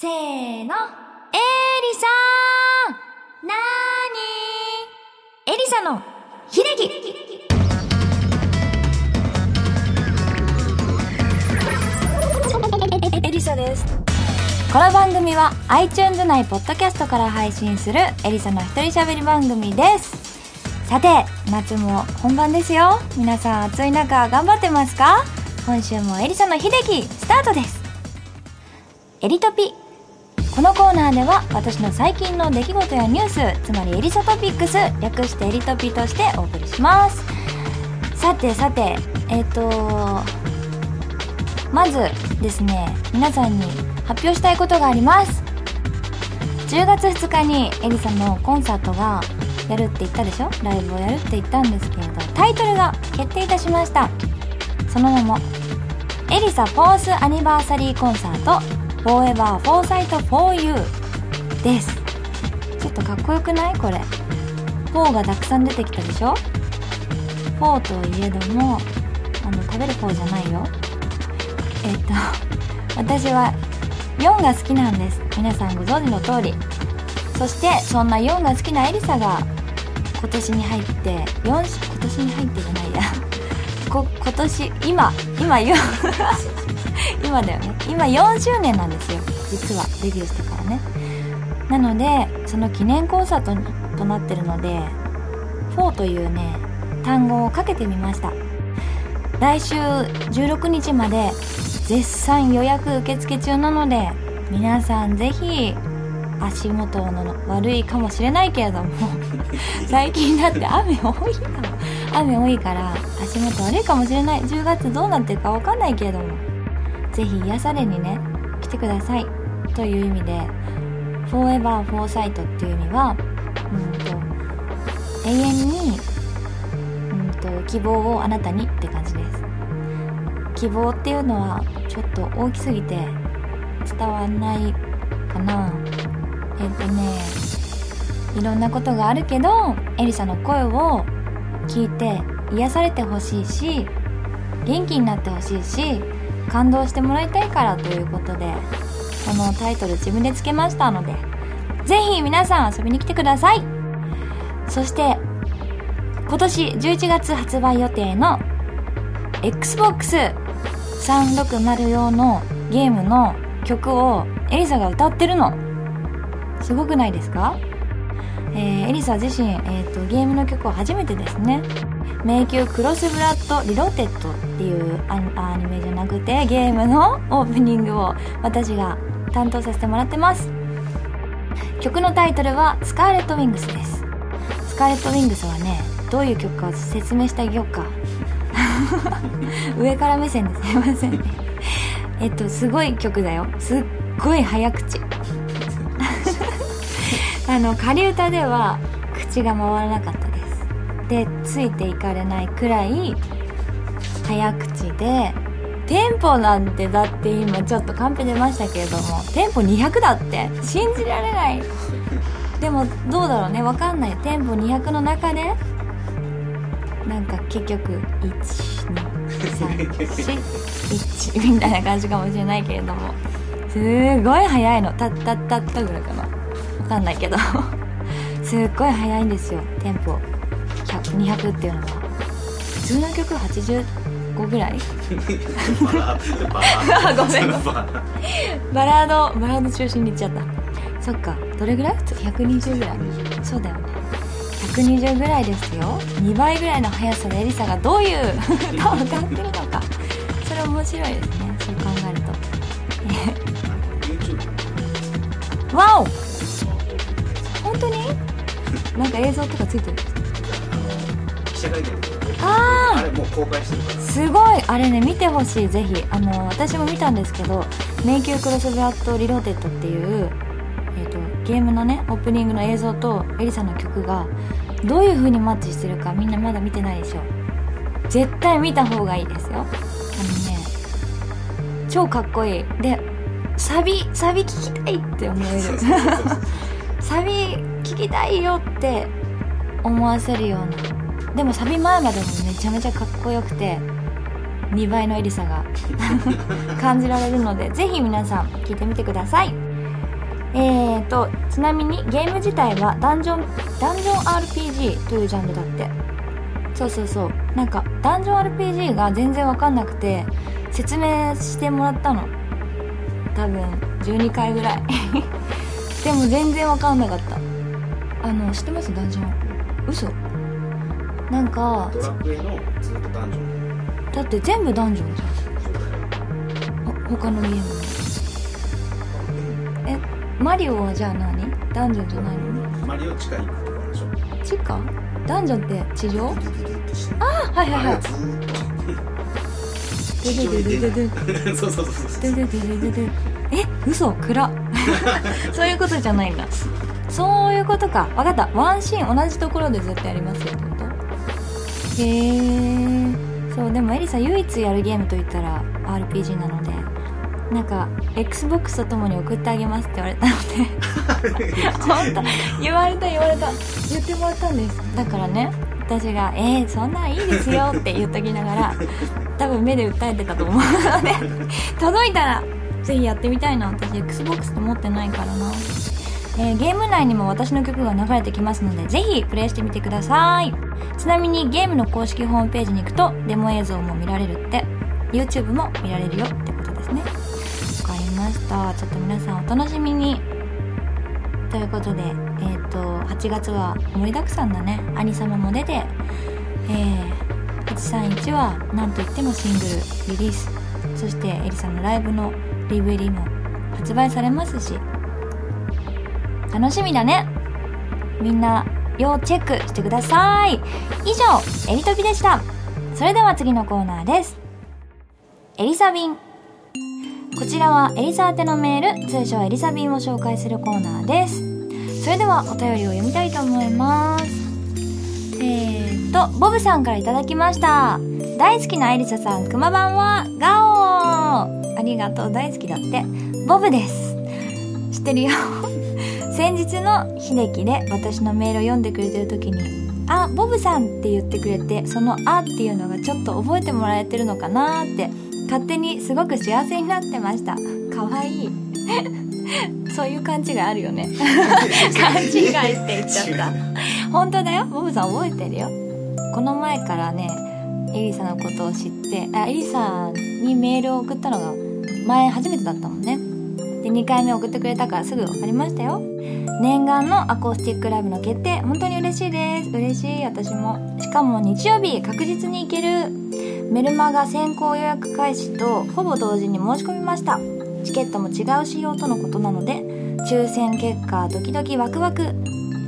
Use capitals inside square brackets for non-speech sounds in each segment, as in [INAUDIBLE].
せーの。エリさんなーにエリサの秀樹エリサです。この番組は iTunes 内ポッドキャストから配信するエリサの一人喋り番組です。さて、夏も本番ですよ。皆さん暑い中頑張ってますか？今週もエリサの秀樹スタートです。エリトピこのコーナーでは私の最近の出来事やニュースつまりエリサトピックス略してエリトピとしてお送りします。さてさてえっ、とまずですね皆さんに発表したいことがあります。10月2日にエリさんのコンサートがやるって言ったでしょ？ライブをやるって言ったんですけれどタイトルが決定いたしました。その名もエリサフォースアニバーサリーコンサート。Forever Foresight for You です。ちょっとかっこよくない？これ。4がたくさん出てきたでしょ？4といえどもあの食べる方じゃないよ。えっと私は4が好きなんです。皆さんご存知の通り。そしてそんな4が好きなエリサが今年に入って4今年に入ってじゃないや。こ今年今今4今だよね今4周年なんですよ。実はデビューしてからね。なのでその記念コンサートとなってるので4というね単語をかけてみました。来週16日まで絶賛予約受付中なので皆さんぜひ足元の悪いかもしれないけれども [LAUGHS] 最近だって雨多いから雨多いから足元悪いかもしれない。10月どうなってるか分かんないけれどもぜひ癒されにね来てください。という意味で「Forever Foresight」っていう意味はうんと永遠にうんと希望をあなたにって感じです。希望っていうのはちょっと大きすぎて伝わんないかな。えっとねいろんなことがあるけどエリサの声を聞いて癒されてほしいし元気になってほしいし感動してもらいたいからということでこのタイトル自分でつけましたのでぜひ皆さん遊びに来てください。そして今年11月発売予定の Xbox360 用のゲームの曲をエリサが歌ってるの。すごくないですか？えーエリサ自身、えーと、ゲームの曲を初めてですね。迷宮クロスブラッドリロテッドっていうアニメじゃなくてゲームのオープニングを私が担当させてもらってます。曲のタイトルはスカーレットウィングスです。スカーレットウィングスはねどういう曲か説明してあげようか。[LAUGHS] 上から目線ですいませんね。えっとすごい曲だよ。すっごい早口。[LAUGHS] あの仮歌では口が回らなかった。でついていかれないくらい早口でテンポなんてだって今ちょっとカンペ出ましたけれどもテンポ200だって信じられない。でもどうだろうねわかんない。テンポ200の中でなんか結局12341みたいな感じかもしれないけれどもすごい速いの。タッタッタッタぐらいかな。わかんないけど。すっごい速いんですよテンポ。200っていうのは普通の曲85ぐらい？ごめんごめん。バラードバラード中心にいっちゃった。そっか。どれぐらい？普通120ぐらい。そうだよね。120ぐらいですよ。2倍ぐらいの速さでエリサがどういう [LAUGHS] 歌を歌ってるのか。それ面白いですね。そう考えると。わお！本当に？なんか映像とかついてる？記者会見ああれもう公開してる。からーすごい。あれね見てほしい。ぜひあの私も見たんですけど「迷宮クロスブラッド Reloaded」っていう、えー、とゲームのねオープニングの映像とエリさんの曲がどういう風にマッチしてるかみんなまだ見てないでしょ。絶対見た方がいいですよ。あのね超かっこいい。でサビサビ聞きたいって思える。[LAUGHS] サビ聞きたいよって思わせるようなでもサビ前までもめちゃめちゃかっこよくて2倍のエリサが [LAUGHS] 感じられるのでぜひ皆さん聞いてみてください。えーとちなみにゲーム自体はダンジョンダンジョン RPG というジャンルだって。そうそうそう。なんかダンジョン RPG が全然わかんなくて説明してもらったの。多分12回ぐらい。[LAUGHS] でも全然わかんなかった。あの知ってます？ダンジョン。嘘。なんかドラクエのずっとダンジョンだって全部ダンジョンじゃん。ほ他のゲームも。えマリオはじゃあ何？ダンジョンじゃないの？マリオ地下行くとこあるでしょ。地下？ダンジョンって地上？あはいはいはい。そうそうそうそうえ嘘暗 [LAUGHS] そういうことじゃないんだ。そういうことか。分かった。ワンシーン同じところでずっとやりますよへえそうでもエリさん唯一やるゲームといったら RPG なのでなんか XBOX とともに送ってあげますって言われたので。[LAUGHS] 本当言われた言われた。言ってもらったんです。だからね私が「えー、そんなんいいですよ」って言っときながら多分目で訴えてたと思うので届いたらぜひやってみたいな私 XBOX と持ってないからな、えーゲーム内にも私の曲が流れてきますのでぜひプレイしてみてください。ちなみにゲームの公式ホームページに行くとデモ映像も見られるって YouTube も見られるよってことですね。わかりました。ちょっと皆さんお楽しみに。ということでえっ、と8月は盛りだくさんだね。兄様も出てえー、131はなんといってもシングルリリース。そしてエリさんのライブの DVD も発売されますし楽しみだね。みんな要チェックしてください。以上エリトピでした。それでは次のコーナーです。エリサビン。こちらはエリサ宛てのメール。通称エリサビンを紹介するコーナーです。それではお便りを読みたいと思います。えーとボブさんからいただきました。大好きなエリサさんくま版はガオありがとう。大好きだって。ボブです。知ってるよ。先日の秀樹で私のメールを読んでくれてる時に「あボブさん」って言ってくれてその「あ」っていうのがちょっと覚えてもらえてるのかなって勝手にすごく幸せになってました。かわいい。[LAUGHS] そういう勘違いあるよね。[LAUGHS] 勘違いって言っちゃった。[LAUGHS] 本当だよ。ボブさん覚えてるよ。この前からねエリサのことを知ってあエリサにメールを送ったのが前初めてだったもんねで2回目送ってくれたからすぐ分かりましたよ。念願のアコースティックライブの決定。本当に嬉しいです。嬉しい。私も。しかも日曜日確実に行ける。メルマガ先行予約開始とほぼ同時に申し込みました。チケットも違う仕様とのことなので抽選結果ドキドキワクワク。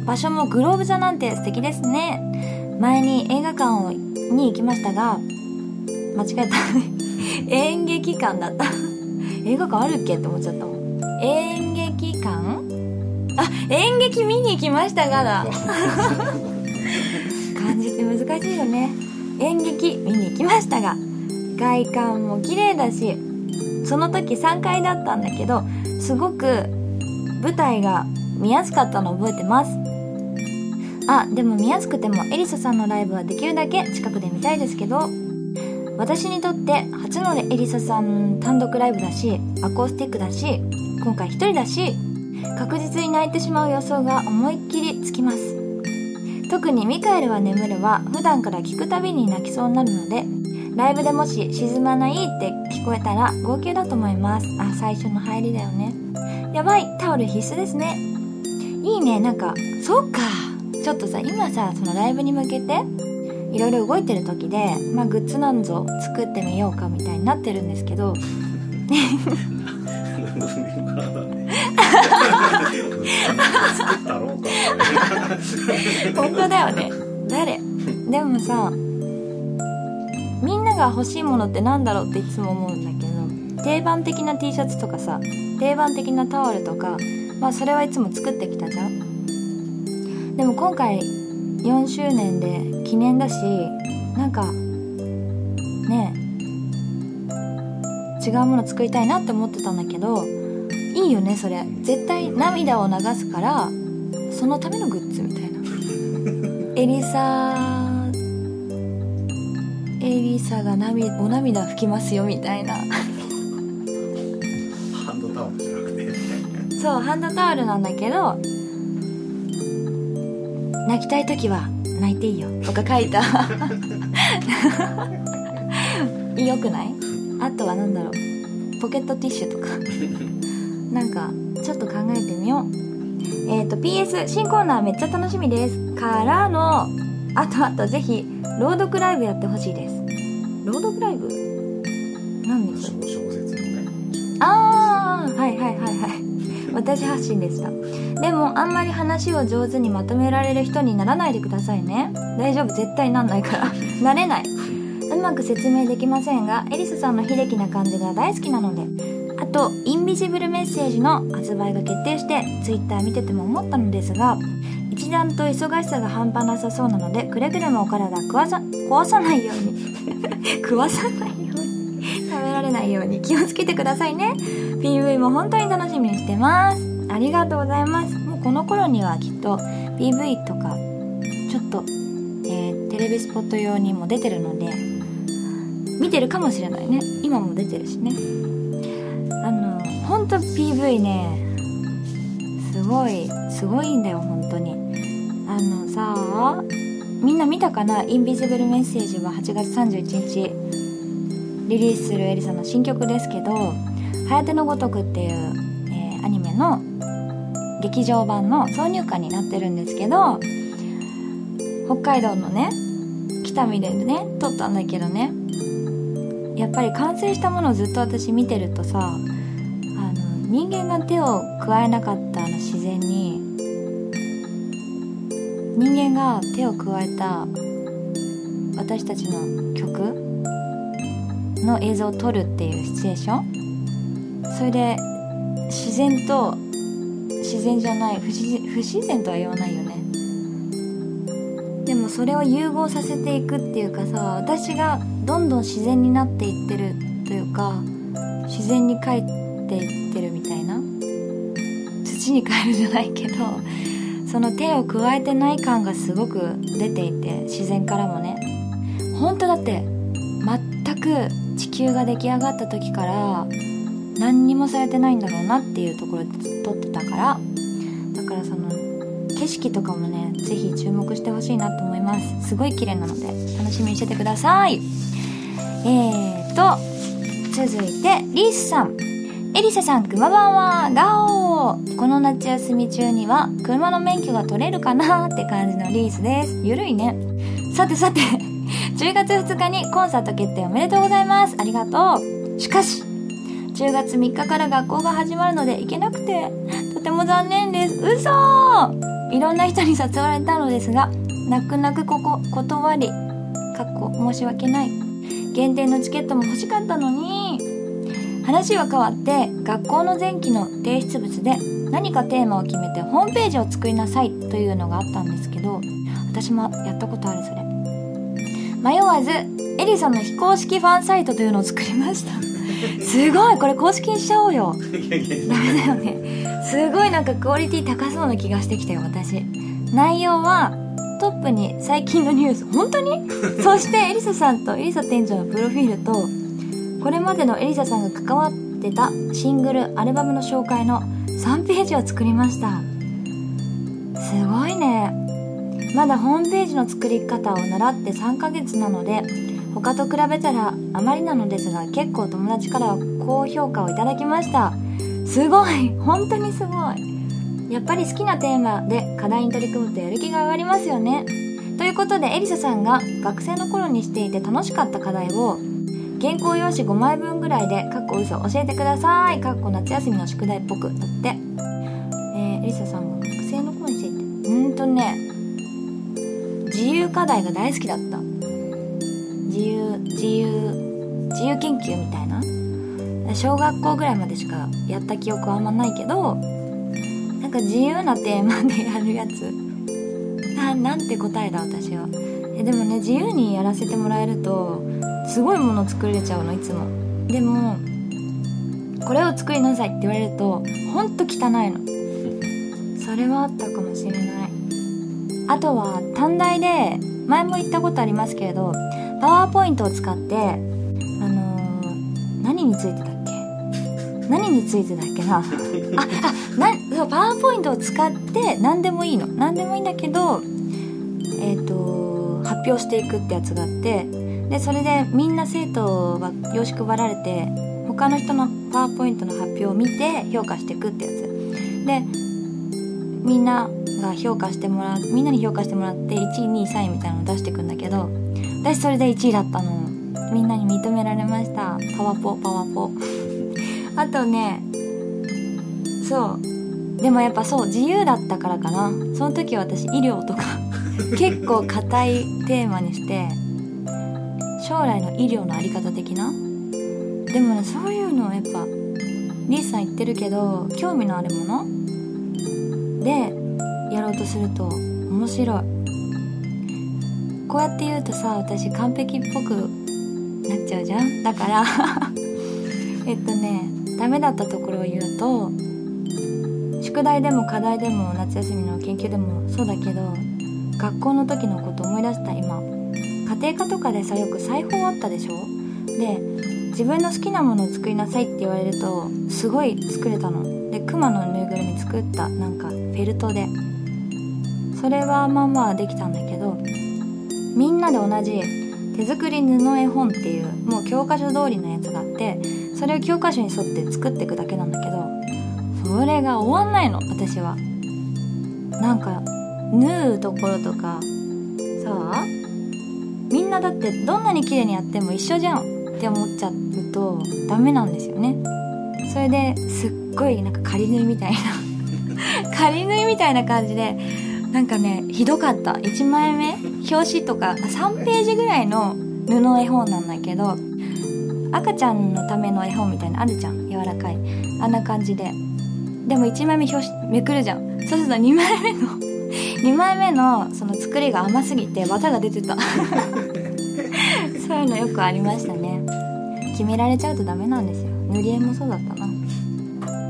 場所もグローブ座なんて素敵ですね。前に映画館に行きましたが間違えた。[LAUGHS] 演劇館だった。[LAUGHS] 映画館あるっけ？って思っちゃったもん。演劇館？あ演劇見に行きましたがだ [LAUGHS] 漢字って難しいよね。演劇見に行きましたが外観も綺麗だしその時3階だったんだけどすごく舞台が見やすかったの覚えてます。あでも見やすくてもエリサさんのライブはできるだけ近くで見たいですけど私にとって初のエリサさん単独ライブだしアコースティックだし今回一人だし確実に泣いてしまう予想が思いっきりつきます。特に「ミカエルは眠る」は普段から聞くたびに泣きそうになるのでライブでもし沈まないって聞こえたら号泣だと思います。あ最初の入りだよね。やばいタオル必須ですね。いいねなんかそうか。ちょっとさ今さそのライブに向けていろいろ動いてる時でまあグッズなんぞ作ってみようかみたいになってるんですけど。体ね作ったろうか本当だよね。誰？でもさみんなが欲しいものってなんだろうっていつも思うんだけど定番的な T シャツとかさ定番的なタオルとかまあそれはいつも作ってきたじゃん。でも今回4周年で記念だしなんかねえ違うもの作りたいなって思ってたんだけどいいよねそれ。絶対涙を流すからそのためのグッズみたいな。[LAUGHS] エリサエリサが涙お涙拭きますよみたいな。ハンドタオルじゃなくて。そそうハンドタオルなんだけど泣きたい時は泣いていいよ。とか書いた。[LAUGHS] よくない？あとは何だろう。ポケットティッシュとか。[LAUGHS] なんかちょっと考えてみよう。えっ、と PS 新コーナーめっちゃ楽しみです。からのあとあとぜひ朗読ライブやってほしいです。朗読ライブ？何です小小説のね。ああはいはいはいはい。[LAUGHS] 私発信でした。でもあんまり話を上手にまとめられる人にならないでくださいね。大丈夫。絶対なんないから。なれないうまく説明できませんがエリスさんの秀樹な感じが大好きなのであとインビジブルメッセージの発売が決定して Twitter 見てても思ったのですが一段と忙しさが半端なさそうなのでくれぐれもお体壊さ壊さないように [LAUGHS] 食わさないように食べられないように気をつけてくださいね。PV も本当に楽しみにしてます。ありがとうございます。もうこの頃にはきっと PV とかちょっと、えーテレビスポット用にも出てるので見てるかもしれないね。今も出てるしね。あのほんと PV ね。すごいすごいんだよ本当に。あのさみんな見たかな？インビジブルメッセージは8月31日。リリースするエリさんの新曲ですけど「はやてのごとく」っていう、えーアニメの劇場版の挿入歌になってるんですけど北海道のね北見でね撮ったんだけどね。やっぱり完成したものをずっと私見てるとさあの人間が手を加えなかったあの自然に人間が手を加えた私たちの曲の映像を撮るっていうシチュエーション。それで自然と自然じゃない不自然不自然とは言わないよね。でもそれを融合させていくっていうかさ私がどんどん自然になっていってるというか自然に帰っていってるみたいな。土に帰るじゃないけどその手を加えてない感がすごく出ていて自然からもね。本当だって全く地球が出来上がった時から何にもされてないんだろうなっていうところで撮ってたからだからその景色とかもねぜひ注目してほしいなと思います。すごい綺麗なので楽しみにしててください。えーと続いてリースさん。エリサさんくまばんはガオー。この夏休み中には車の免許が取れるかなって感じのリースです。ゆるいね。さてさて [LAUGHS] 10月2日にコンサート決定おめでとうございます。ありがとう。しかし10月3日から学校が始まるので行けなくてとても残念です。嘘。いろんな人に誘われたのですが泣く泣くここ断りかっこ申し訳ない。限定のチケットも欲しかったのに。話は変わって学校の前期の提出物で何かテーマを決めてホームページを作りなさいというのがあったんですけど私もやったことあるそれ。迷わずエリさんの非公式ファンサイトというのを作りました。すごいこれ公式にしちゃおうよ。ダメだよね。すごいなんかクオリティ高そうな気がしてきたよ私。内容はトップに最近のニュース本当に？[LAUGHS] そしてエリサさんとエリサ店長のプロフィールとこれまでのエリサさんが関わってたシングルアルバムの紹介の3ページを作りました。すごいね。まだホームページの作り方を習って3ヶ月なので他と比べたらあまりなのですが結構友達からは高評価をいただきました。すごい。本当にすごいやっぱり好きなテーマで課題に取り組むとやる気が上がりますよね。ということでエリサさんが学生の頃にしていて楽しかった課題を原稿用紙5枚分ぐらいでかっこ嘘教えてください。かっこ夏休みの宿題っぽくだって、えー、エリサさんが学生の頃にしていて。うんとね自由課題が大好きだった。自由自由自由研究みたいな。小学校ぐらいまでしかやった記憶はあんまないけどなんか自由なテーマでやるやつ。ななんて答えだ私は。えでもね自由にやらせてもらえるとすごいもの作れちゃうのいつも。でもこれを作りなさいって言われるとほんと汚いの。それはあったかもしれない。あとは短大で前も言ったことありますけれどパワーポイントを使ってあのー何についてた何についてだっけな？ああなそうパワーポイントを使って何でもいいの。何でもいいんだけどえっ、と発表していくってやつがあってでそれでみんな生徒は用紙配られて他の人のパワーポイントの発表を見て評価していくってやつ。でみんなが評価してもらうみんなに評価してもらって1位2位3位みたいなのを出していくんだけど私それで1位だったの。みんなに認められました。パワポパワポ。あとねそう。でもやっぱそう自由だったからかな。その時私医療とか [LAUGHS] 結構硬いテーマにして将来の医療のあり方的な。でもねそういうのやっぱリースさん言ってるけど興味のあるものでやろうとすると面白い。こうやって言うとさ私完璧っぽくなっちゃうじゃん。だから [LAUGHS] えっとねダメだったところを言うと宿題でも課題でも夏休みの研究でもそうだけど学校の時のこと思い出した今。家庭科とかでさよく裁縫あったでしょ？で自分の好きなものを作りなさいって言われるとすごい作れたの。でクマのぬいぐるみ作ったなんかフェルトで。それはまあまあできたんだけどみんなで同じ手作り布絵本っていうもう教科書通りのやつがあってそれを教科書に沿って作っていくだけなんだけどそれが終わんないの私は。なんか縫うところとかさあみんなだってどんなに綺麗にやっても一緒じゃんって思っちゃうとダメなんですよね。それですっごいなんか仮縫いみたいな [LAUGHS] 仮縫いみたいな感じでなんかねひどかった。1枚目表紙とか3ページぐらいの布絵本なんだけど赤ちゃんのための絵本みたいなあるじゃん。柔らかい。あんな感じで。でも1枚目表紙めくるじゃん。そうすると2枚目の [LAUGHS] 2枚目のその作りが甘すぎて技が出てた。[LAUGHS] そういうのよくありましたね。決められちゃうとダメなんですよ。塗り絵もそうだったな。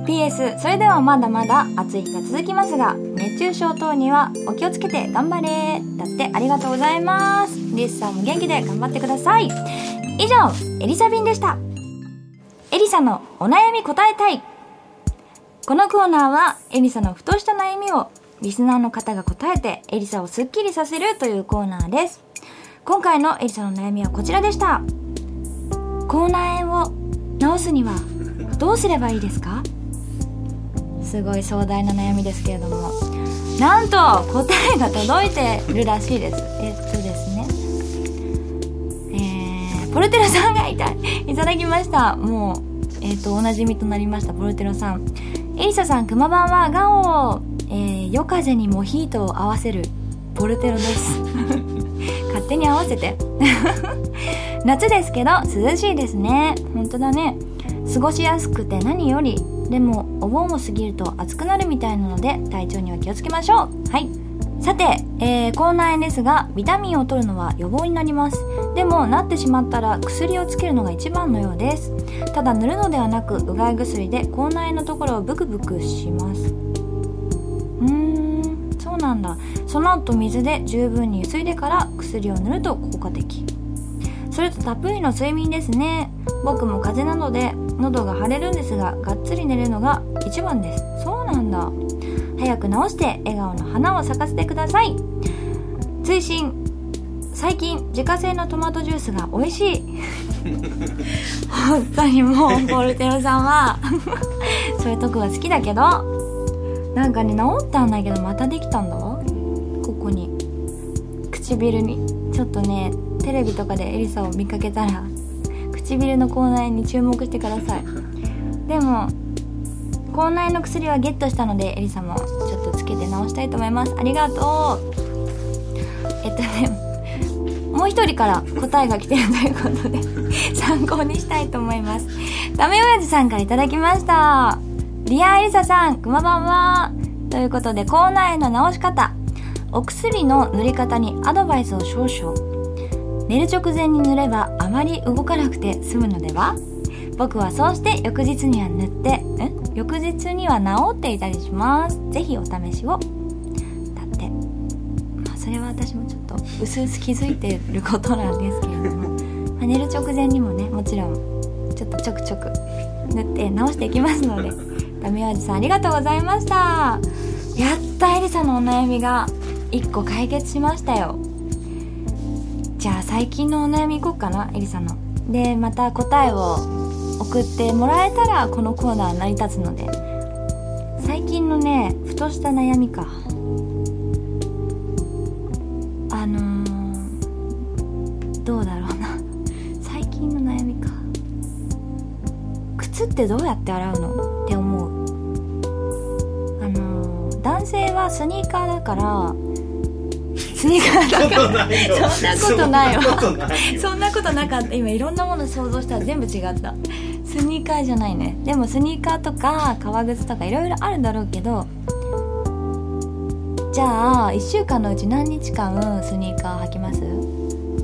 PS それではまだまだ暑い日が続きますが熱中症等にはお気をつけて頑張れ。だってありがとうございます。リスさんも元気で頑張ってください。以上エリサビンでした。エリサのお悩み答えたい。このコーナーはエリサのふとした悩みをリスナーの方が答えてエリサをスッキリさせるというコーナーです。今回のエリサの悩みはこちらでした。口内炎を治すにはどうすればいいですか？すごい壮大な悩みですけれども。なんと答えが届いてるらしいです。えっポルテロさんがいたいただきました。もうえっ、とおなじみとなりましたポルテロさん。エリサさんくまばんはガオえー、夜風にモヒートを合わせるポルテロです。[LAUGHS] 勝手に合わせて。[LAUGHS] 夏ですけど涼しいですね。本当だね。過ごしやすくて何より。でもお盆を過ぎると暑くなるみたいなので体調には気をつけましょう。はい。さて、えー、口内炎ですがビタミンを取るのは予防になります。でもなってしまったら薬をつけるのが一番のようです。ただ塗るのではなくうがい薬で口内炎のところをブクブクします。うーんそうなんだ。その後水で十分にゆすいでから薬を塗ると効果的。それとたっぷりの睡眠ですね。僕も風邪などで喉が腫れるんですががっつり寝るのが一番です。そうなんだ。早く治して笑顔の花を咲かせてください。追伸。最近自家製のトマトジュースが美味しい。本当にもうポルテロさんは。そういうとこが好きだけど。なんかね治ったんだけどまたできたんだわ。ここに。唇に。ちょっとねテレビとかでエリサを見かけたら唇の口内に注目してください。でも口内の薬はゲットしたのでエリサもちょっとつけて治したいと思います。ありがとう。えっとねもう一人から答えが来てるということで参考にしたいと思います。ダメ親父さんから頂きました。リアエリサさんくまばんは。ということで口内の治し方。お薬の塗り方にアドバイスを少々。寝る直前に塗ればあまり動かなくて済むのでは？僕はそうして翌日には塗ってん？翌日には治っていたりします。ぜひお試しを。だって。まあそれは私もちょっとうすうす気づいてることなんですけれども、[LAUGHS] まあ寝る直前にもねもちろんちょっとちょくちょく塗って直していきますので。ダメおじさんありがとうございました。やったエリさんのお悩みが1個解決しましたよ。じゃあ最近のお悩みいこうかなエリさんの。でまた答えを送ってもらえたらこのコーナー成り立つので。最近のねふとした悩みか。あのー、どうだろうな。最近の悩みか。靴ってどうやって洗うの？って思う。あのー、男性はスニーカーだからスニーカーだから。そんなことないわ。そんなことないよ。そんなことなかった。今いろんなもの想像したら全部違ったスニーカーじゃないね。でもスニーカーとか革靴とかいろいろあるんだろうけどじゃあ1週間のうち何日間スニーカー履きます？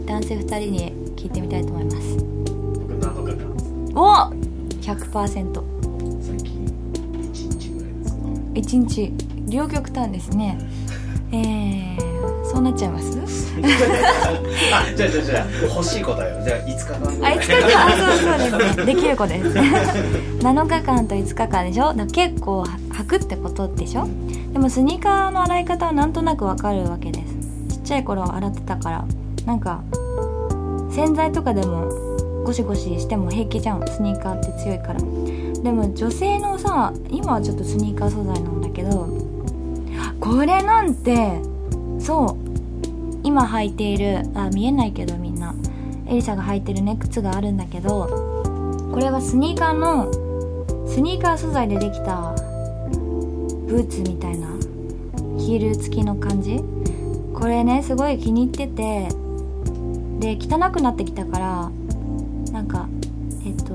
男性2人に聞いてみたいと思います。僕7日間お100%最近1日ぐらいですね。1日。両極端ですね。えー、なっちゃいます？あじゃあじゃあじゃあ欲しい答えを。じゃあ5日間ぐあらい。5日間あそうそうですねできる子です。[LAUGHS] 7日間と5日間でしょ？結構履くってことでしょ？でもスニーカーの洗い方はなんとなくわかるわけです。ちっちゃい頃洗ってたから。なんか洗剤とかでもゴシゴシしても平気じゃん。スニーカーって強いから。でも女性のさ今はちょっとスニーカー素材なんだけどこれなんてそう今履いているあ見えないけどみんな。エリサが履いてるね靴があるんだけどこれはスニーカーのスニーカー素材でできたブーツみたいなヒール付きの感じ。これねすごい気に入っててで汚くなってきたからなんかえっと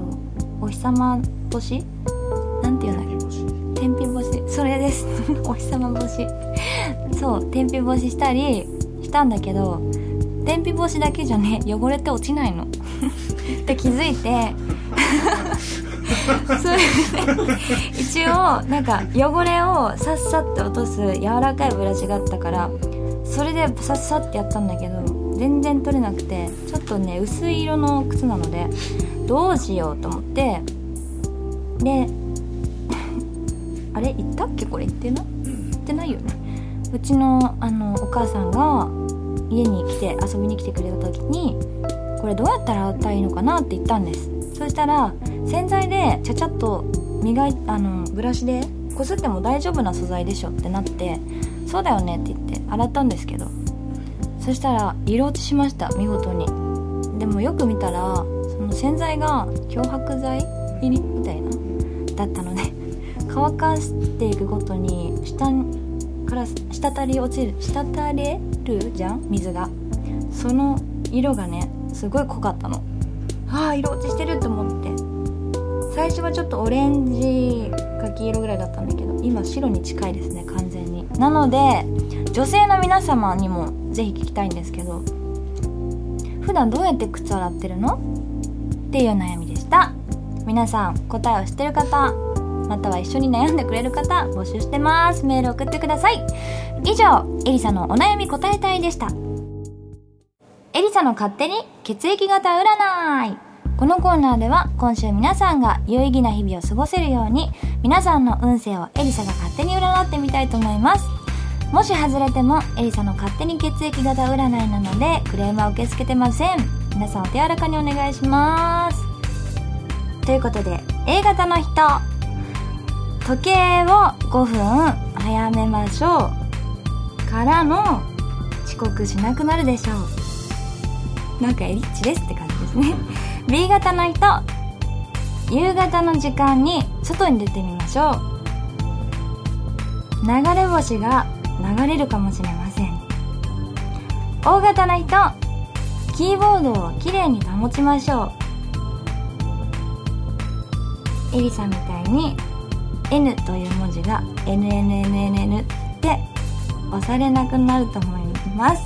お日様干し？なんていうんだっけ？天日干し。それです。[LAUGHS] お日様干し。そう天日干ししたりしたんだけど天日干しだけじゃね汚れて落ちないの。[LAUGHS] って気づいて。[LAUGHS] それで一応なんか汚れをさっさって落とす柔らかいブラシがあったからそれでさっさってやったんだけど全然取れなくてちょっとね薄い色の靴なのでどうしようと思ってであれ言ったっけこれ？言ってな？い言ってないよね。うちのあのお母さんが家に来て遊びに来てくれた時にこれどうやったら洗ったらいいのかなって言ったんです。そしたら洗剤でちゃちゃっと磨いあのブラシでこすっても大丈夫な素材でしょってなってそうだよねって言って洗ったんですけど。そしたら色落ちしました見事に。でもよく見たらその洗剤が漂白剤入りみたいなだったので乾かしていくごとに下から滴り落ちる滴れるじゃん水が。その色がねすごい濃かったの。ああ色落ちしてると思って。最初はちょっとオレンジか黄色ぐらいだったんだけど今白に近いですね完全に。なので女性の皆様にもぜひ聞きたいんですけど普段どうやって靴洗ってるの？っていう悩みでした。皆さん答えを知ってる方または一緒に悩んでくれる方募集してます。メール送ってください。以上エリサのお悩み答えたいでした。エリサの勝手に血液型占い。このコーナーでは今週皆さんが有意義な日々を過ごせるように皆さんの運勢をエリサが勝手に占ってみたいと思います。もし外れてもエリサの勝手に血液型占いなのでクレームは受け付けてません。皆さんお手柔らかにお願いします。ということで A 型の人。時計を5分早めましょう。からの遅刻しなくなるでしょう。なんかエリッチですって感じですね。B 型の人夕方の時間に外に出てみましょう。流れ星が流れるかもしれません。O 型の人キーボードをきれいに保ちましょう。エリさんみたいに N という文字が NNNNN って押されなくなると思います。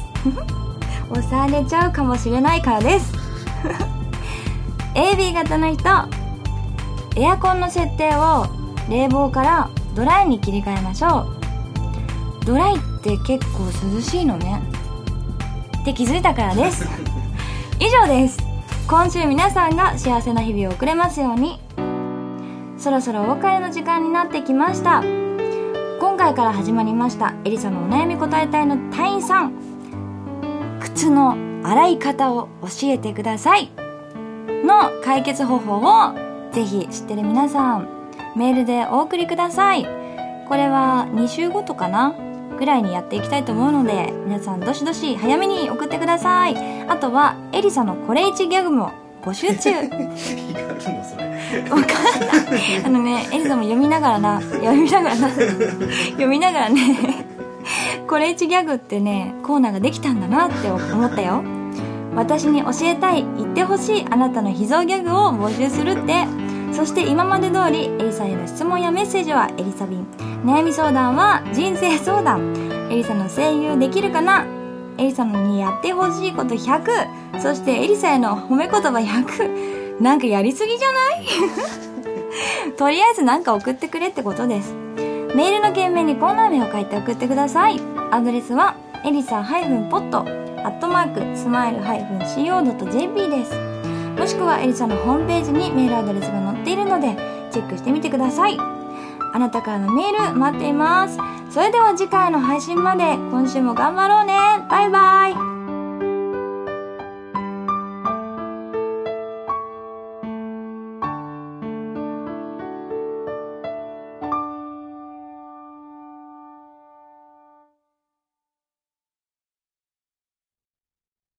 [LAUGHS] 押されちゃうかもしれないからです。[LAUGHS] AB 型の人エアコンの設定を冷房からドライに切り替えましょう。ドライって結構涼しいのね。って気づいたからです。[LAUGHS] 以上です。今週皆さんが幸せな日々を送れますように。そろそろお別れの時間になってきました。今回から始まりましたエリサのお悩み答え隊の隊員さん。靴の洗い方を教えてください。の解決方法をぜひ知ってる皆さんメールでお送りください。これは2週ごとかなぐらいにやっていきたいと思うので皆さんどしどし早めに送ってください。あとはエリサのこれ1ギャグも募集中。[LAUGHS] 光るのそれ。わかんない。あのねエリサも読みながらな読みながらな読みながらねこれ1ギャグってねコーナーができたんだなって思ったよ。私に教えたい言ってほしいあなたの秘蔵ギャグを募集するって。そして今まで通りエリサへの質問やメッセージはエリサ便。悩み相談は人生相談。エリサの声優できるかな？エリサのにやってほしいこと100そしてエリサへの褒め言葉100なんかやりすぎじゃない？[LAUGHS] とりあえずなんか送ってくれってことです。メールの件名にコーナー名を書いて送ってください。アドレスはエリサ -pot アットマークスマイル -co.jp です。もしくはエリサのホームページにメールアドレスが載っているのでチェックしてみてください。あなたからのメール待っています。それでは次回の配信まで今週も頑張ろうね。バイバイ。